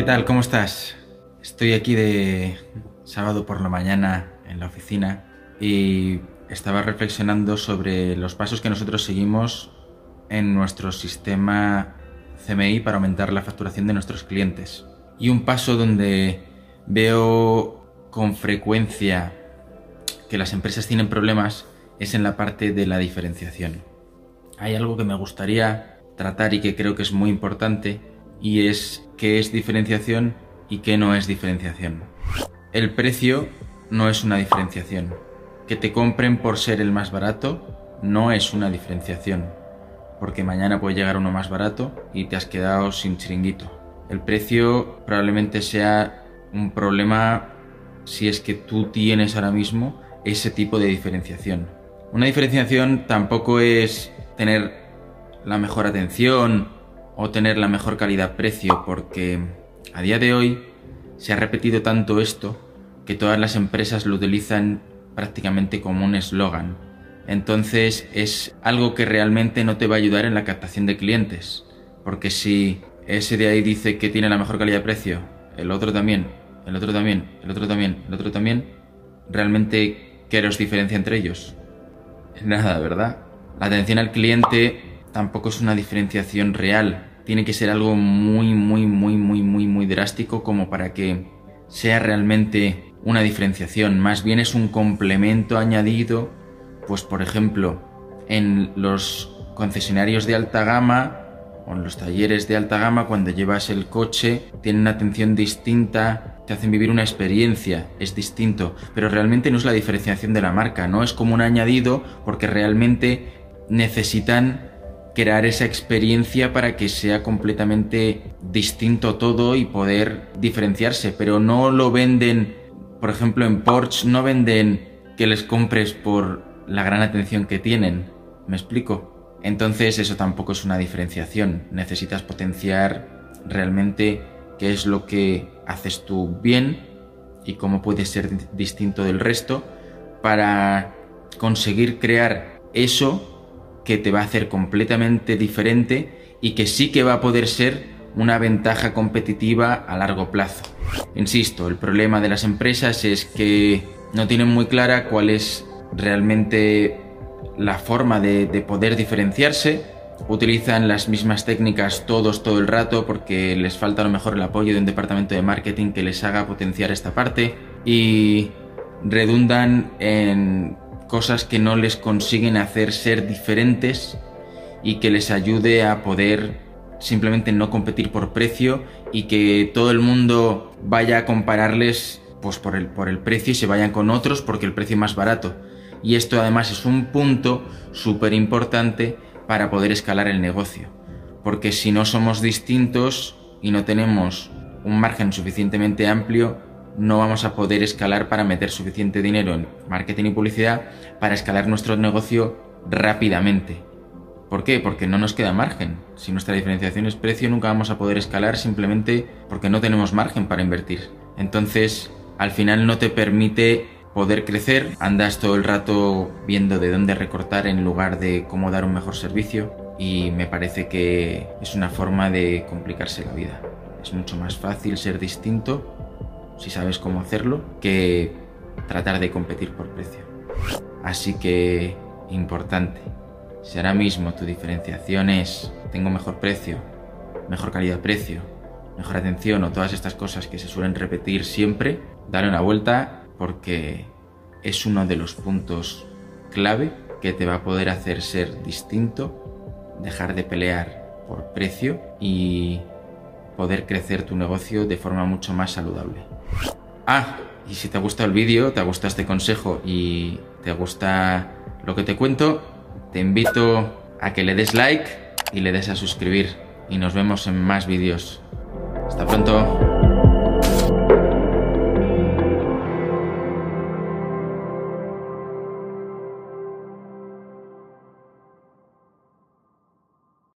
¿Qué tal? ¿Cómo estás? Estoy aquí de sábado por la mañana en la oficina y estaba reflexionando sobre los pasos que nosotros seguimos en nuestro sistema CMI para aumentar la facturación de nuestros clientes. Y un paso donde veo con frecuencia que las empresas tienen problemas es en la parte de la diferenciación. Hay algo que me gustaría tratar y que creo que es muy importante y es qué es diferenciación y qué no es diferenciación. El precio no es una diferenciación. Que te compren por ser el más barato no es una diferenciación, porque mañana puede llegar uno más barato y te has quedado sin chiringuito. El precio probablemente sea un problema si es que tú tienes ahora mismo ese tipo de diferenciación. Una diferenciación tampoco es tener la mejor atención o tener la mejor calidad-precio, porque a día de hoy se ha repetido tanto esto que todas las empresas lo utilizan prácticamente como un eslogan. Entonces es algo que realmente no te va a ayudar en la captación de clientes, porque si ese de ahí dice que tiene la mejor calidad de precio, el otro también, el otro también, el otro también, el otro también, realmente ¿qué los diferencia entre ellos? Nada, ¿verdad? La atención al cliente tampoco es una diferenciación real. Tiene que ser algo muy, muy, muy, muy, muy, muy drástico como para que sea realmente una diferenciación. Más bien es un complemento añadido, pues por ejemplo, en los concesionarios de alta gama o en los talleres de alta gama, cuando llevas el coche, tienen una atención distinta, te hacen vivir una experiencia, es distinto, pero realmente no es la diferenciación de la marca, no es como un añadido porque realmente necesitan crear esa experiencia para que sea completamente distinto todo y poder diferenciarse, pero no lo venden, por ejemplo en Porsche no venden que les compres por la gran atención que tienen, ¿me explico? Entonces eso tampoco es una diferenciación, necesitas potenciar realmente qué es lo que haces tú bien y cómo puedes ser distinto del resto para conseguir crear eso que te va a hacer completamente diferente y que sí que va a poder ser una ventaja competitiva a largo plazo. Insisto, el problema de las empresas es que no tienen muy clara cuál es realmente la forma de, poder diferenciarse. Utilizan las mismas técnicas todos todo el rato porque les falta a lo mejor el apoyo de un departamento de marketing que les haga potenciar esta parte y redundan en cosas que no les consiguen hacer ser diferentes y que les ayude a poder simplemente no competir por precio y que todo el mundo vaya a compararles pues por el, por el precio y se vayan con otros porque el precio es más barato. Y esto además es un punto súper importante para poder escalar el negocio. Porque si no somos distintos y no tenemos un margen suficientemente amplio, no vamos a poder escalar para meter suficiente dinero en marketing y publicidad para escalar nuestro negocio rápidamente. ¿Por qué? Porque no nos queda margen. Si nuestra diferenciación es precio, nunca vamos a poder escalar simplemente porque no tenemos margen para invertir. Entonces, al final no te permite poder crecer, andas todo el rato viendo de dónde recortar en lugar de cómo dar un mejor servicio y me parece que es una forma de complicarse la vida. Es mucho más fácil ser distinto si sabes cómo hacerlo, que tratar de competir por precio. Así que, importante, si ahora mismo tu diferenciación es tengo mejor precio, mejor calidad-precio, mejor atención o todas estas cosas que se suelen repetir siempre, dale una vuelta porque es uno de los puntos clave que te va a poder hacer ser distinto, dejar de pelear por precio y poder crecer tu negocio de forma mucho más saludable. Ah, y si te ha gustado el vídeo, te ha gustado este consejo y te gusta lo que te cuento, te invito a que le des like y le des a suscribir y nos vemos en más vídeos. Hasta pronto.